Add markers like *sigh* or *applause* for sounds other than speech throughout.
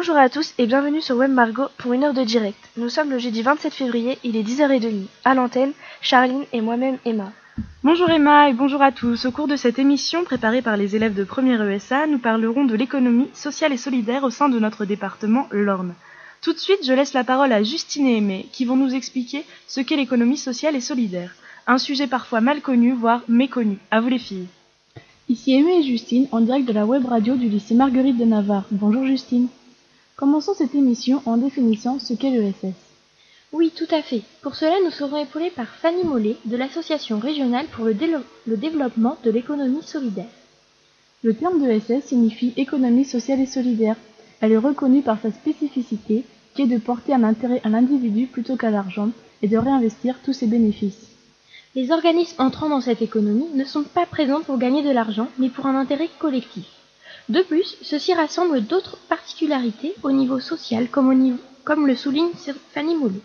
Bonjour à tous et bienvenue sur Web Margot pour une heure de direct. Nous sommes le jeudi 27 février, il est 10h30. À l'antenne, Charline et moi-même Emma. Bonjour Emma et bonjour à tous. Au cours de cette émission préparée par les élèves de première ESA, nous parlerons de l'économie sociale et solidaire au sein de notre département l'Orne. Tout de suite, je laisse la parole à Justine et Aimé qui vont nous expliquer ce qu'est l'économie sociale et solidaire. Un sujet parfois mal connu, voire méconnu. À vous les filles. Ici Aimé et Justine en direct de la web radio du lycée Marguerite de Navarre. Bonjour Justine. Commençons cette émission en définissant ce qu'est l'ESS. Oui, tout à fait. Pour cela, nous serons épaulés par Fanny Mollet de l'Association régionale pour le, le développement de l'économie solidaire. Le terme d'ESS signifie économie sociale et solidaire. Elle est reconnue par sa spécificité qui est de porter un intérêt à l'individu plutôt qu'à l'argent et de réinvestir tous ses bénéfices. Les organismes entrant dans cette économie ne sont pas présents pour gagner de l'argent, mais pour un intérêt collectif. De plus, ceci rassemble d'autres particularités au niveau social, comme, le souligne Fanny Mollet.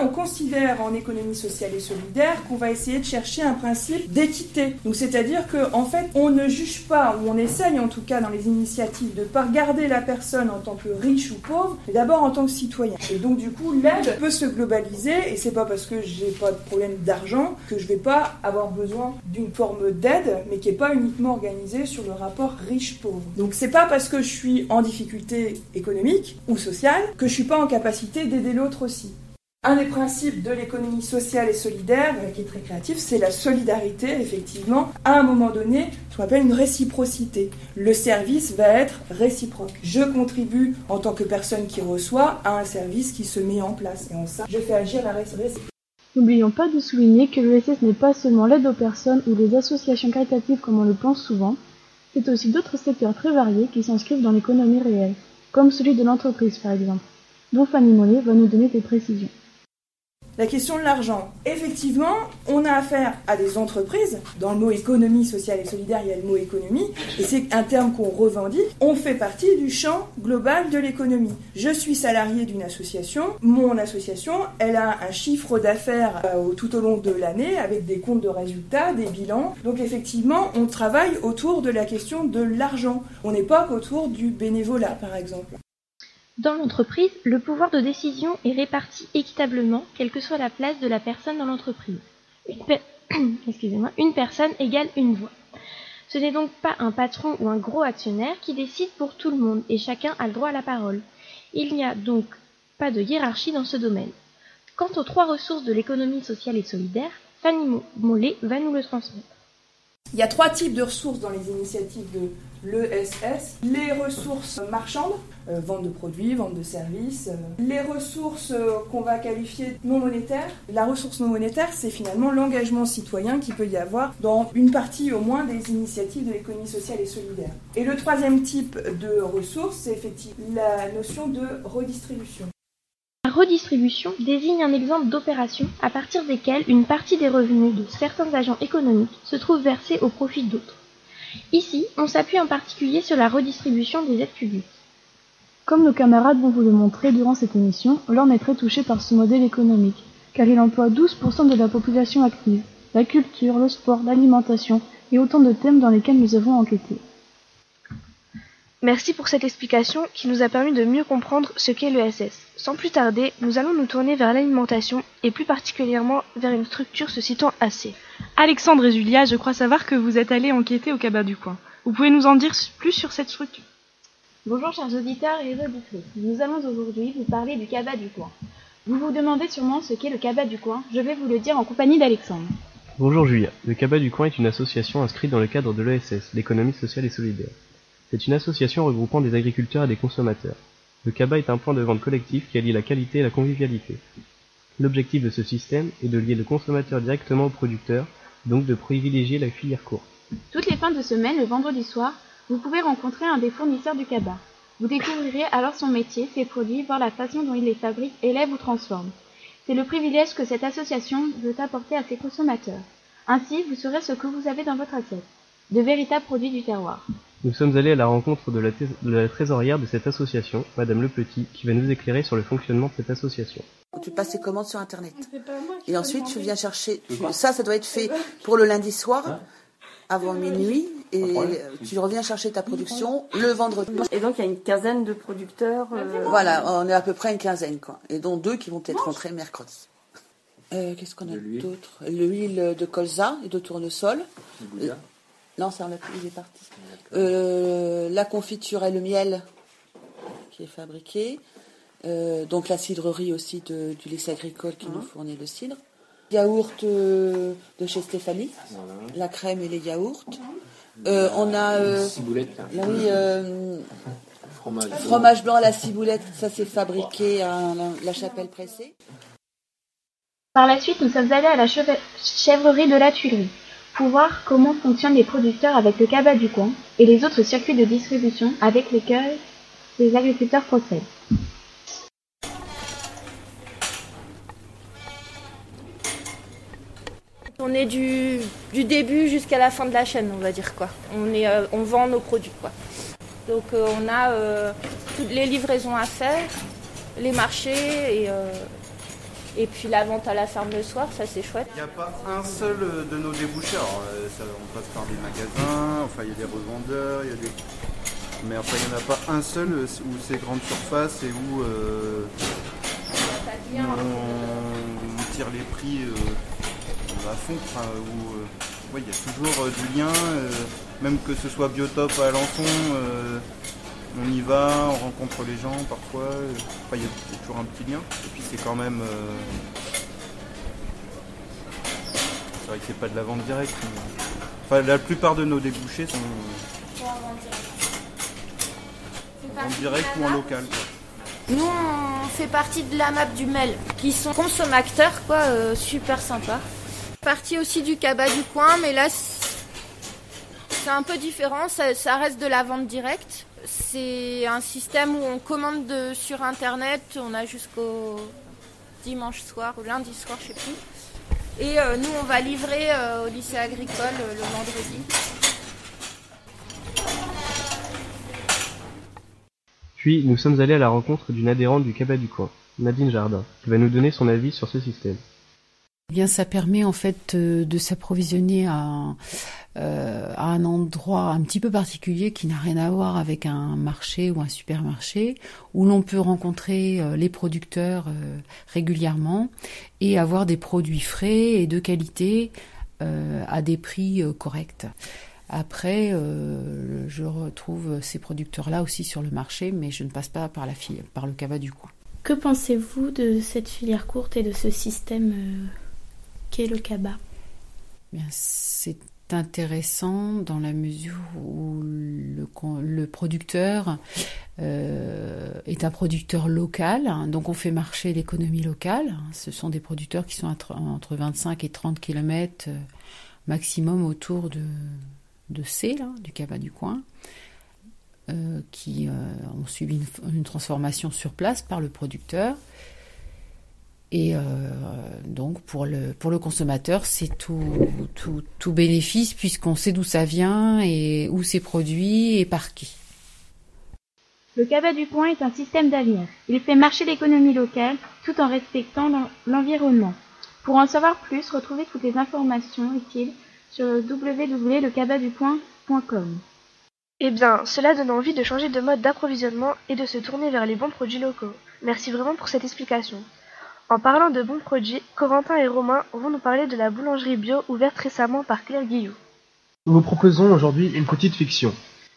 On considère en économie sociale et solidaire qu'on va essayer de chercher un principe d'équité. Donc c'est-à-dire qu'en en fait, on ne juge pas, ou on essaye en tout cas dans les initiatives de ne pas regarder la personne en tant que riche ou pauvre, mais d'abord en tant que citoyen. Et donc du coup, l'aide peut se globaliser, et c'est pas parce que j'ai pas de problème d'argent que je vais pas avoir besoin d'une forme d'aide, mais qui est pas uniquement organisée sur le rapport riche-pauvre. Donc c'est pas parce que je suis en difficulté économique ou sociale que je suis pas en capacité d'aider l'autre aussi. Un des principes de l'économie sociale et solidaire, euh, qui est très créatif, c'est la solidarité, effectivement, à un moment donné, ce qu'on appelle une réciprocité. Le service va être réciproque. Je contribue en tant que personne qui reçoit à un service qui se met en place. Et en ça, je fais agir la réciprocité. N'oublions pas de souligner que l'ESS n'est pas seulement l'aide aux personnes ou les associations caritatives comme on le pense souvent, c'est aussi d'autres secteurs très variés qui s'inscrivent dans l'économie réelle, comme celui de l'entreprise par exemple, dont Fanny Mollet va nous donner des précisions. La question de l'argent. Effectivement, on a affaire à des entreprises. Dans le mot économie sociale et solidaire, il y a le mot économie, et c'est un terme qu'on revendique. On fait partie du champ global de l'économie. Je suis salarié d'une association. Mon association, elle a un chiffre d'affaires euh, tout au long de l'année avec des comptes de résultats, des bilans. Donc effectivement, on travaille autour de la question de l'argent. On n'est pas qu'autour du bénévolat, par exemple. Dans l'entreprise, le pouvoir de décision est réparti équitablement, quelle que soit la place de la personne dans l'entreprise. Une, *clears throat* Excusez-moi, une personne égale une voix. Ce n'est donc pas un patron ou un gros actionnaire qui décide pour tout le monde et chacun a le droit à la parole. Il n'y a donc pas de hiérarchie dans ce domaine. Quant aux trois ressources de l'économie sociale et solidaire, Fanny Mollet va nous le transmettre. Il y a trois types de ressources dans les initiatives de l'ESS. Les ressources marchandes, euh, vente de produits, vente de services. Euh, les ressources euh, qu'on va qualifier non monétaires. La ressource non monétaire, c'est finalement l'engagement citoyen qu'il peut y avoir dans une partie au moins des initiatives de l'économie sociale et solidaire. Et le troisième type de ressources, c'est effectivement la notion de redistribution. Redistribution désigne un exemple d'opération à partir desquelles une partie des revenus de certains agents économiques se trouve versée au profit d'autres. Ici, on s'appuie en particulier sur la redistribution des aides publiques. Comme nos camarades vont vous le montrer durant cette émission, l'Orne est très touché par ce modèle économique, car il emploie 12% de la population active, la culture, le sport, l'alimentation et autant de thèmes dans lesquels nous avons enquêté. Merci pour cette explication qui nous a permis de mieux comprendre ce qu'est l'ESS. Sans plus tarder, nous allons nous tourner vers l'alimentation et plus particulièrement vers une structure se citant assez. Alexandre et Julia, je crois savoir que vous êtes allés enquêter au cabas du coin. Vous pouvez nous en dire plus sur cette structure Bonjour chers auditeurs et auditrices. Nous allons aujourd'hui vous parler du cabas du coin. Vous vous demandez sûrement ce qu'est le cabas du coin. Je vais vous le dire en compagnie d'Alexandre. Bonjour Julia. Le cabas du coin est une association inscrite dans le cadre de l'ESS, l'économie sociale et solidaire. C'est une association regroupant des agriculteurs et des consommateurs. Le CABA est un point de vente collectif qui allie la qualité et la convivialité. L'objectif de ce système est de lier le consommateur directement au producteur, donc de privilégier la filière courte. Toutes les fins de semaine, le vendredi soir, vous pouvez rencontrer un des fournisseurs du CABA. Vous découvrirez alors son métier, ses produits, voir la façon dont il les fabrique, élève ou transforme. C'est le privilège que cette association veut apporter à ses consommateurs. Ainsi, vous saurez ce que vous avez dans votre assiette. De véritables produits du terroir. Nous sommes allés à la rencontre de la, trésorière de cette association, Madame Le Petit, qui va nous éclairer sur le fonctionnement de cette association. Tu passes tes commandes sur Internet. Et ensuite, tu viens chercher. ça, ça doit être fait pour le lundi soir. avant minuit et tu reviens chercher ta production le vendredi. Et donc il y a une quinzaine de producteurs. euh, Voilà, on est à peu près une quinzaine quoi, et dont deux qui vont peut-être rentrer mercredi. Euh, Qu'est-ce qu'on a d'autre? L'huile de colza et de tournesol. Non, ça on l'a plus, il est parti. Euh, la confiture et le miel qui est fabriqué. Euh, donc la cidrerie aussi de- du lycée agricole qui nous fournit le cidre. Yaourt euh, de chez Stéphanie, la crème et les yaourts. Euh, on a Ciboulette. là, oui, euh, Fromage. fromage blanc à la ciboulette, ça c'est fabriqué à la, la chapelle pressée. Par la suite, nous sommes allés à la chèvrerie de la Tuilerie pour voir comment fonctionnent les producteurs avec le cabas du coin et les autres circuits de distribution avec lesquels les agriculteurs procèdent. On est du, du début jusqu'à la fin de la chaîne, on va dire quoi. On, est, euh, on vend nos produits quoi. Donc euh, on a euh, toutes les livraisons à faire, les marchés et, et puis la vente à la ferme le soir, ça c'est chouette. Il n'y a pas un seul euh, de nos débouchés. Alors, euh, ça- on passe par des magasins, enfin il y a des revendeurs, il y a des. Mais enfin il n'y en a pas un seul euh, où c'est grande surface et où euh, on, on tire les prix euh, à fond. Enfin, où, euh, ouais, il y a toujours du lien, même que ce soit Biotope à Alençon, on y va, on rencontre les gens parfois. Enfin, il y a toujours un petit lien. Et puis c'est quand même. euh, c'est vrai que c'est pas de la vente directe. mais- Enfin, la plupart de nos débouchés sont en vente directe ou en local. Nous on fait partie de la map du MEL, qui sont consommateurs quoi, euh, super sympa. Partie aussi du cabas du coin, mais là c'est un peu différent, ça, ça reste de la vente directe. C'est un système où on commande de- sur internet, on a jusqu'au dimanche soir ou lundi soir, je sais plus. Et euh, nous on va livrer euh, au lycée agricole euh, le vendredi. Puis, nous sommes allés à la rencontre d'une adhérente du cabas du coin, Nadine Jardin, qui va nous donner son avis sur ce système. Eh bien, ça permet en fait euh, de s'approvisionner à, euh, à un endroit un petit peu particulier qui n'a rien à voir avec un marché ou un supermarché, où l'on peut rencontrer euh, les producteurs euh, régulièrement et avoir des produits frais et de qualité à des prix corrects. Après, je retrouve ces producteurs-là aussi sur le marché, mais je ne passe pas par, la file, par le cabas du coin. Que pensez-vous de cette filière courte et de ce système qu'est le cabas Bien, c'est intéressant dans la mesure où le, producteur euh, est un producteur local, hein, donc on fait marcher l'économie locale. hein. Ce sont des producteurs qui sont entre, entre 25 et 30 km maximum autour de, de C, du cabas du coin, euh, qui euh, ont subi une transformation sur place par le producteur. Et euh, donc pour le, pour le consommateur, c'est tout, tout, tout bénéfice puisqu'on sait d'où ça vient et où c'est produit et par qui. Le cabas du coin est un système d'avenir. Il fait marcher l'économie locale tout en respectant l'en- l'environnement. Pour en savoir plus, retrouvez toutes les informations utiles sur www.lecabasducoin.com. Eh bien, cela donne envie de changer de mode d'approvisionnement et de se tourner vers les bons produits locaux. Merci vraiment pour cette explication. En parlant de bons produits, Corentin et Romain vont nous parler de la boulangerie bio ouverte récemment par Claire Guillou. Nous vous proposons aujourd'hui une petite fiction.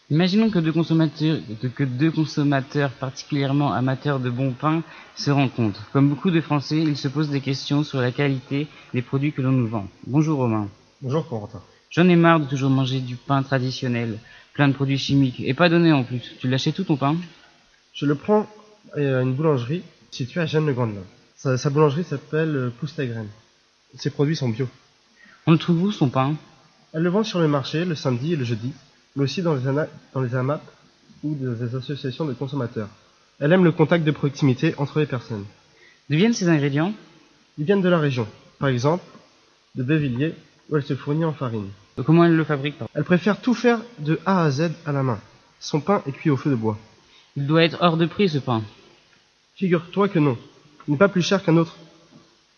Imaginons que deux consommateurs, que deux consommateurs particulièrement amateurs de bon pain se rencontrent. Comme beaucoup de Français, ils se posent des questions sur la qualité des produits que l'on nous vend. Bonjour Romain. Bonjour Corentin. J'en ai marre de toujours manger du pain traditionnel, plein de produits chimiques, et pas donné en plus. Tu l'achètes tout ton pain? Je le prends euh, à une boulangerie située à Jeanne-le-Grand-Delin. Sa, sa boulangerie s'appelle euh, Pousse ta graine. Ses produits sont bio. On le trouve où son pain? Elle le vend sur le marché le samedi et le jeudi, mais aussi dans les, ana- dans les AMAP ou dans les associations de consommateurs. Elle aime le contact de proximité entre les personnes. D'où viennent ces ingrédients? Ils viennent de la région. Par exemple, de Bévilliers, où elle se fournit en farine. Comment elle le fabrique Elle préfère tout faire de A à Z à la main. Son pain est cuit au feu de bois. Il doit être hors de prix ce pain. Figure-toi que non. Il n'est pas plus cher qu'un autre.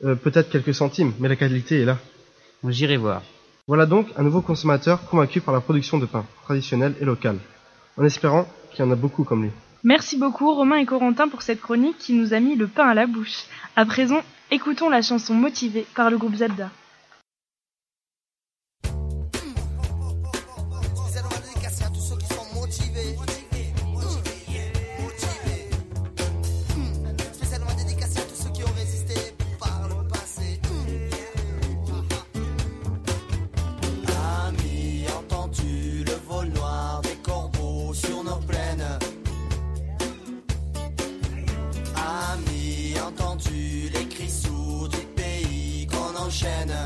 Euh, Peut-être quelques centimes, mais la qualité est là. J'irai voir. Voilà donc un nouveau consommateur convaincu par la production de pain, traditionnel et local, en espérant qu'il y en a beaucoup comme lui. Merci beaucoup Romain et Corentin pour cette chronique qui nous a mis le pain à la bouche. À présent, écoutons la chanson Motivée par le groupe Zelda. channel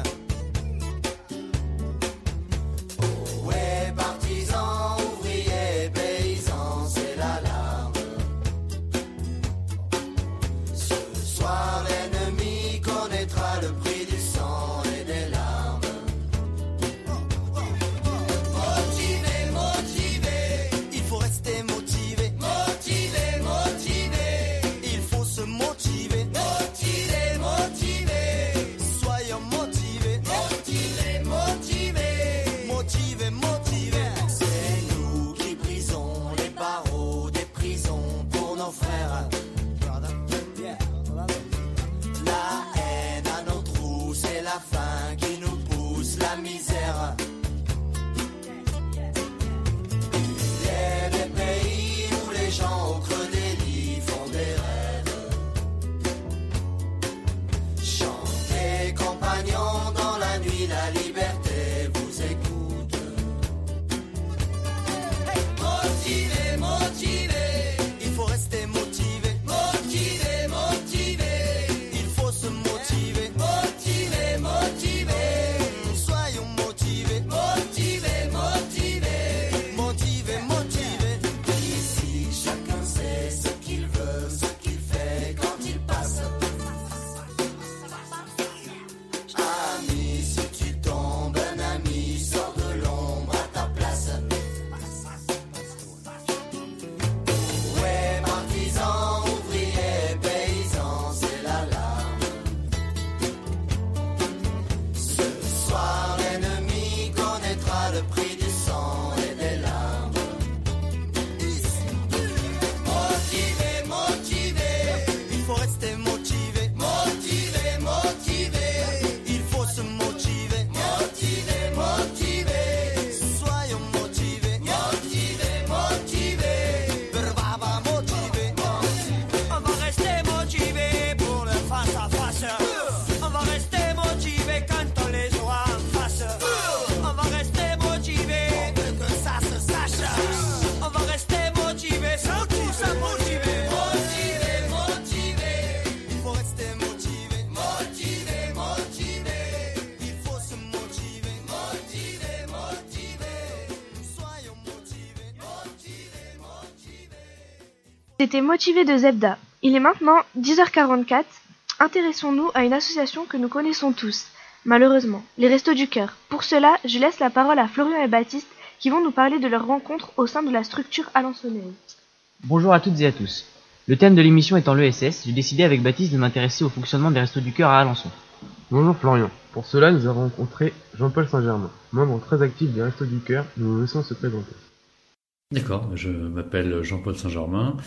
la faim qui nous pousse la misère. Motivé de Zelda. Il est maintenant 10h44. Intéressons-nous à une association que nous connaissons tous, malheureusement, les Restos du Cœur. Pour cela, je laisse la parole à Florian et Baptiste qui vont nous parler de leur rencontre au sein de la structure alençonnaise. Bonjour à toutes et à tous. Le thème de l'émission étant l'ESS, j'ai décidé avec Baptiste de m'intéresser au fonctionnement des Restos du Cœur à Alençon. Bonjour Florian. Pour cela, nous avons rencontré Jean-Paul Saint-Germain, membre très actif des Restos du Cœur. Nous nous laissons se présenter. D'accord, je m'appelle Jean-Paul Saint-Germain,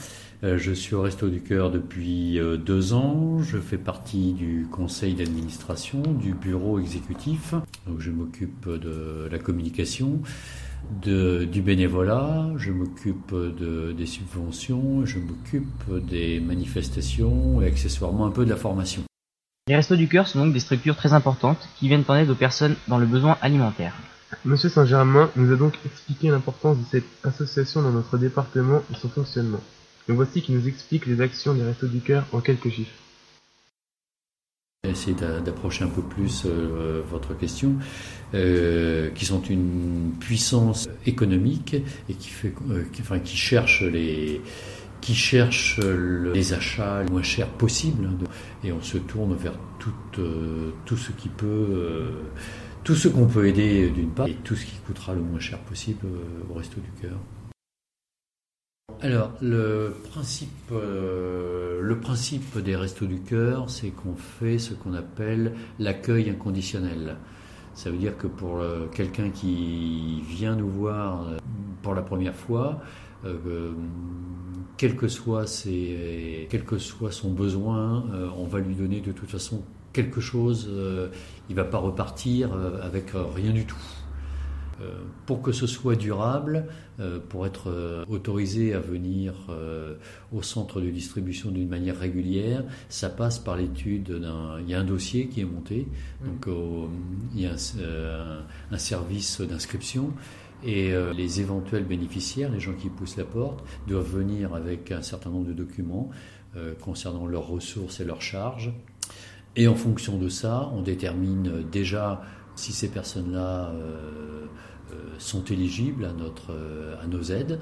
euh, je suis au Resto du Cœur depuis euh, deux ans, je fais partie du conseil d'administration, du bureau exécutif, donc je m'occupe de la communication, du bénévolat, je m'occupe de, des subventions, je m'occupe des manifestations et accessoirement un peu de la formation. Les Restos du Cœur sont donc des structures très importantes qui viennent en aide aux personnes dans le besoin alimentaire. Monsieur Saint-Germain nous a donc expliqué l'importance de cette association dans notre département et son fonctionnement. Voici qui nous explique les actions des Restos du Cœur en quelques chiffres. Essayer d'approcher un peu plus euh, votre question, euh, qui sont une puissance économique et qui, euh, cherche les qui cherche les achats les moins chers possibles hein, et on se tourne vers tout, euh, ce qui peut tout ce qu'on peut aider d'une part et tout ce qui coûtera le moins cher possible euh, au Resto du Cœur. Alors, le principe, euh, le principe des Restos du Cœur, c'est qu'on fait ce qu'on appelle l'accueil inconditionnel. Ça veut dire que pour euh, quelqu'un qui vient nous voir euh, pour la première fois, euh, quel, que soit ses, quel que soit son besoin, on va lui donner de toute façon quelque chose. il ne va pas repartir avec rien du tout. Euh, pour que ce soit durable, euh, pour être euh, autorisé à venir au centre de distribution d'une manière régulière, ça passe par l'étude d'un. Il y a un dossier qui est monté, mmh. donc il y a un, service d'inscription. Et les éventuels bénéficiaires, les gens qui poussent la porte, doivent venir avec un certain nombre de documents concernant leurs ressources et leurs charges. Et en fonction de ça, on détermine déjà si ces personnes-là euh, sont éligibles à, notre, euh, à nos aides.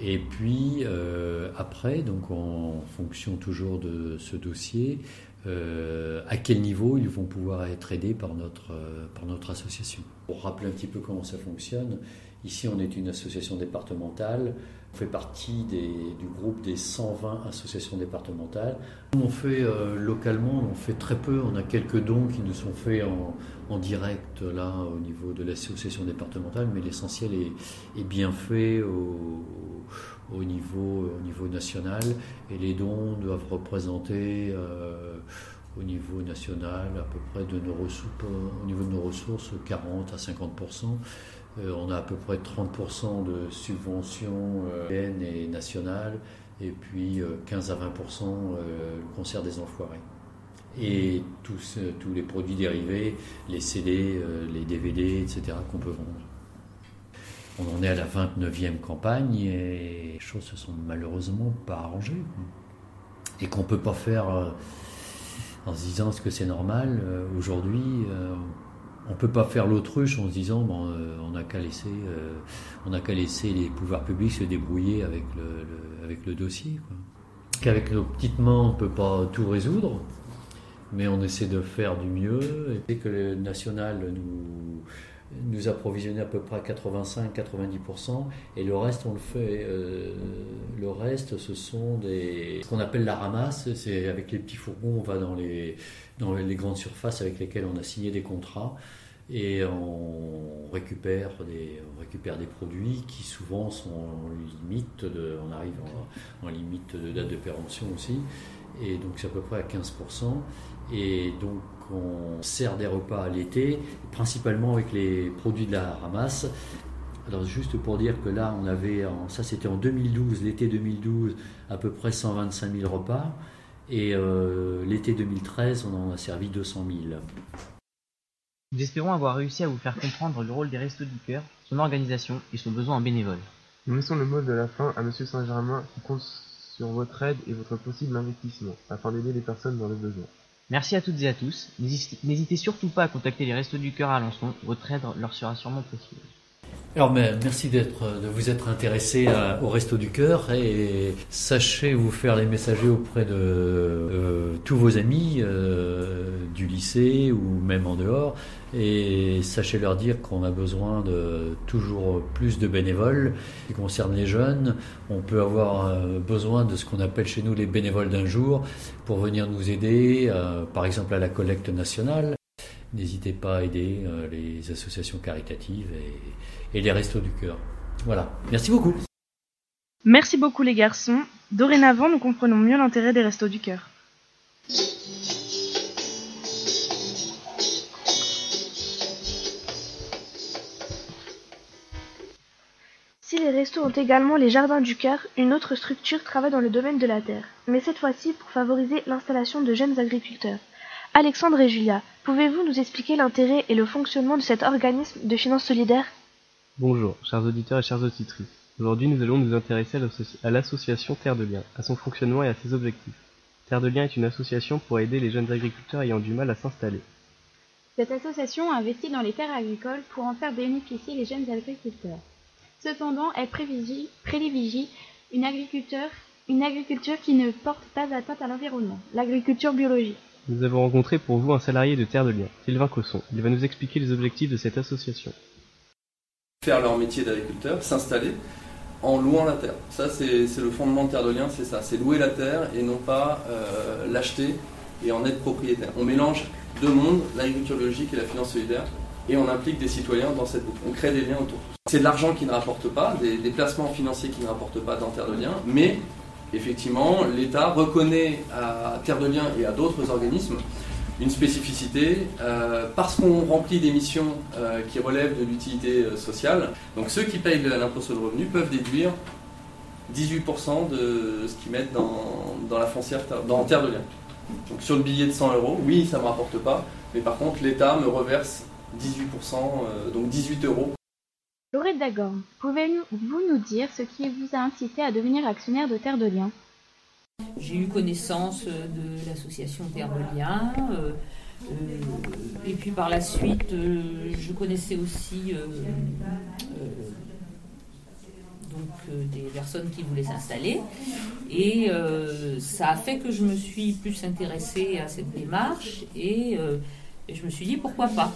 Et puis euh, après, donc en fonction toujours de ce dossier, à quel niveau ils vont pouvoir être aidés par notre, par notre association? Pour rappeler un petit peu comment ça fonctionne, ici on est une association départementale, on fait partie du groupe des 120 associations départementales. On fait localement, on fait très peu, on a quelques dons qui nous sont faits en, en direct là au niveau de l'association départementale, mais l'essentiel est, bien fait au, au niveau national et les dons doivent représenter euh, au niveau national à peu près de nos ressources, au niveau de nos ressources 40 à 50% euh, on a à peu près 30% de subventions euh, et nationales, et puis 15 à 20% le concert des enfoirés et tous, tous les produits dérivés, les CD, euh, les DVD, etc. qu'on peut vendre. On en est à la 29e campagne et les choses se sont malheureusement pas arrangées. Et qu'on ne peut pas faire euh, en se disant ce que c'est normal euh, aujourd'hui. on ne peut pas faire l'autruche en se disant bon, on n'a qu'à laisser, on qu'à laisser les pouvoirs publics se débrouiller avec le, avec le dossier. Qu'avec nos petites mains on ne peut pas tout résoudre mais on essaie de faire du mieux. Et que le national nous, nous approvisionne à peu près à 85-90%, et le reste, on le fait. Euh, le reste, ce sont des, ce qu'on appelle la ramasse, c'est avec les petits fourgons, on va dans les, dans les grandes surfaces avec lesquelles on a signé des contrats. Et on récupère, des, on récupère des produits qui souvent sont en limite, on arrive en, en limite de date de péremption aussi, et donc c'est à peu près à 15%. Et donc on sert des repas à l'été, principalement avec les produits de la ramasse. Alors juste pour dire que là, on avait, ça c'était en 2012, l'été 2012, à peu près 125 000 repas. Et euh, l'été 2013, on en a servi 200 000. Nous espérons avoir réussi à vous faire comprendre le rôle des Restos du Cœur, son organisation et son besoin en bénévoles. Nous laissons le mot de la fin à M. Saint-Germain qui compte sur votre aide et votre possible investissement afin d'aider les personnes dans le besoin. Merci à toutes et à tous. N'hésitez surtout pas à contacter les Restos du Cœur à Alençon. Votre aide leur sera sûrement précieuse. Alors, merci de vous être intéressé au Resto du Cœur et sachez vous faire les messagers auprès de euh, tous vos amis euh, du lycée ou même en dehors et sachez leur dire qu'on a besoin de toujours plus de bénévoles. qui concerne les jeunes, on peut avoir euh, besoin de ce qu'on appelle chez nous les bénévoles d'un jour pour venir nous aider, par exemple à la collecte nationale. N'hésitez pas à aider les associations caritatives et et les restos du cœur. Voilà. Merci beaucoup. Merci beaucoup les garçons. Dorénavant, nous comprenons mieux l'intérêt des restos du cœur. Si les restos ont également les jardins du cœur, une autre structure travaille dans le domaine de la terre, mais cette fois-ci pour favoriser l'installation de jeunes agriculteurs. Alexandre et Julia, pouvez-vous nous expliquer l'intérêt et le fonctionnement de cet organisme de finances solidaires? Bonjour, chers auditeurs et chères auditrices. Aujourd'hui, nous allons nous intéresser à l'association Terre de Liens, à son fonctionnement et à ses objectifs. Terre de Liens est une association pour aider les jeunes agriculteurs ayant du mal à s'installer. Cette association investit dans les terres agricoles pour en faire bénéficier les jeunes agriculteurs. Cependant, elle privilégie une agriculture, une agriculture qui ne porte pas atteinte à l'environnement, l'agriculture biologique. Nous avons rencontré pour vous un salarié de Terre de Liens, Sylvain Cosson. Il va nous expliquer les objectifs de cette association faire leur métier d'agriculteur, s'installer en louant la terre. Ça, c'est le fondement de Terre de Liens, c'est ça. C'est louer la terre et non pas euh, l'acheter et en être propriétaire. On mélange deux mondes, l'agriculture biologique et la finance solidaire. et on implique des citoyens dans cette boucle. On crée des liens autour. C'est de l'argent qui ne rapporte pas, des, des, placements financiers qui ne rapportent pas dans Terre de Liens, mais effectivement, l'État reconnaît à Terre de Liens et à d'autres organismes une spécificité euh, parce qu'on remplit des missions euh, qui relèvent de l'utilité euh, sociale. Donc ceux qui payent l'impôt sur le revenu peuvent déduire 18% de ce qu'ils mettent dans, la foncière, dans Terre de Liens. Donc sur le billet de 100 euros, oui, ça ne me rapporte pas, mais par contre, l'État me reverse 18%, donc 18 euros. Laurette Dagorn, pouvez-vous nous dire ce qui vous a incité à devenir actionnaire de Terre de Liens? J'ai eu connaissance de l'association Terre de Liens. Euh, euh, et puis par la suite, euh, je connaissais aussi donc, des personnes qui voulaient s'installer. Et ça a fait que je me suis plus intéressée à cette démarche et, et je me suis dit pourquoi pas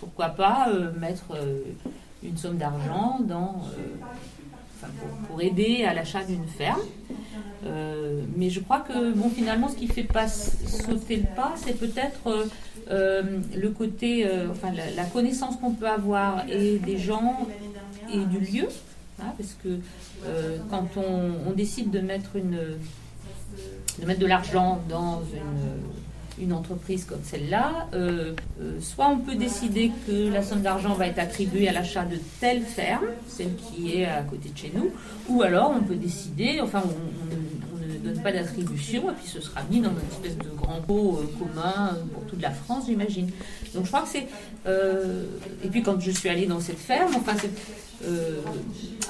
Pourquoi pas mettre une somme d'argent dans, enfin, pour, aider à l'achat d'une ferme. Euh, mais je crois que bon, finalement, ce qui fait pas sauter le pas, c'est peut-être euh, le côté, euh, enfin, la, connaissance qu'on peut avoir et des gens et du lieu. Hein, parce que quand on, on, décide de mettre, une, de, mettre de l'argent dans une, une, entreprise comme celle-là, soit on peut décider que la somme d'argent va être attribuée à l'achat de telle ferme, celle qui est à côté de chez nous, ou alors on peut décider, enfin, on, on donne pas d'attribution, et puis ce sera mis dans une espèce de grand pot euh, commun pour toute la France, j'imagine. Donc je crois que c'est. Euh, et puis quand je suis allée dans cette ferme, enfin, euh,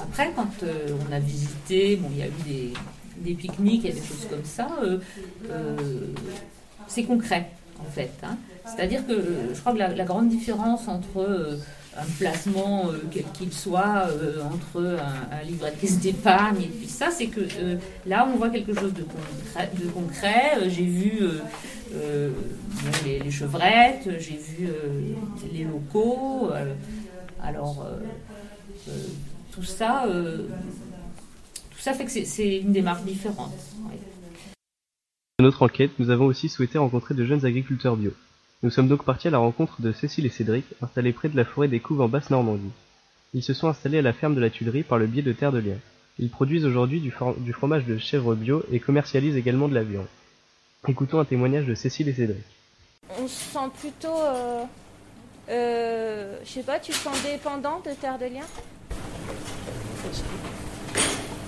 après, quand on a visité, bon, il y a eu des, des pique-niques et des choses comme ça, c'est concret, en fait. Hein. C'est-à-dire que je crois que la, grande différence entre un placement, euh, quel qu'il soit, euh, entre un, livret de caisse d'épargne et puis ça, c'est que euh, là, on voit quelque chose de concret. J'ai vu les, chevrettes, j'ai vu les locaux. alors, tout ça, tout ça fait que c'est une démarche différente. Dans notre enquête, nous avons aussi souhaité rencontrer de jeunes agriculteurs bio. Nous sommes donc partis à la rencontre de Cécile et Cédric, installés près de la forêt des Couves en Basse-Normandie. Ils se sont installés à la ferme de la Tuilerie par le biais de Terre de Liens. Ils produisent aujourd'hui du, fromage de chèvre bio et commercialisent également de la viande. Écoutons un témoignage de Cécile et Cédric. On se sent plutôt... Euh, euh, je sais pas, tu te sens dépendant de Terre de Liens?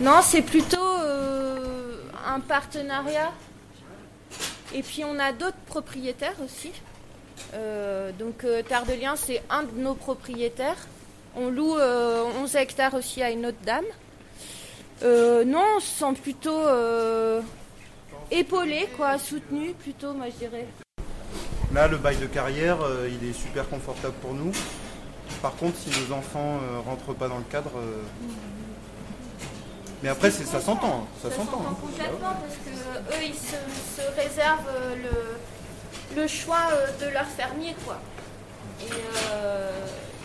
Non, c'est plutôt euh, un partenariat. Et puis on a d'autres propriétaires aussi. Euh, donc euh, Terre de Liens, c'est un de nos propriétaires. On loue euh, 11 hectares aussi à une autre dame. Euh, non, on se sent plutôt épaulé, quoi, soutenu plutôt, moi je dirais. Là, le bail de carrière, il est super confortable pour nous. Par contre, si nos enfants rentrent pas dans le cadre, mais après, ça s'entend. Hein. Ça, ça s'entend. Hein. Complètement, parce que eux, ils se, se réservent le le choix de leur fermier quoi. Et, euh,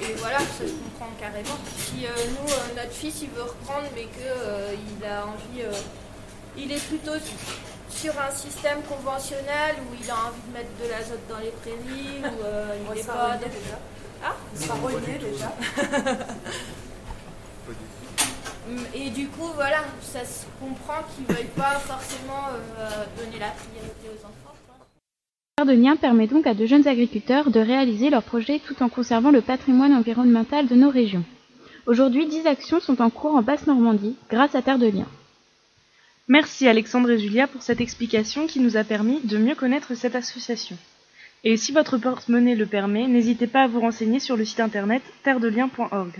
et voilà, ça se comprend carrément. Si euh, nous, euh, notre fils, il veut reprendre, mais qu'il a envie, il est plutôt sur un système conventionnel où il a envie de mettre de l'azote dans les prairies, ou il n'est pas. Déjà. Ah Il sera relié déjà. *laughs* Et du coup, voilà, ça se comprend qu'ils ne veuillent pas forcément donner la priorité aux enfants. Terre de Liens permet donc à de jeunes agriculteurs de réaliser leurs projets tout en conservant le patrimoine environnemental de nos régions. Aujourd'hui, 10 actions sont en cours en Basse-Normandie grâce à Terre de Liens. Merci Alexandre et Julia pour cette explication qui nous a permis de mieux connaître cette association. Et si votre porte-monnaie le permet, n'hésitez pas à vous renseigner sur le site internet terredeliens.org.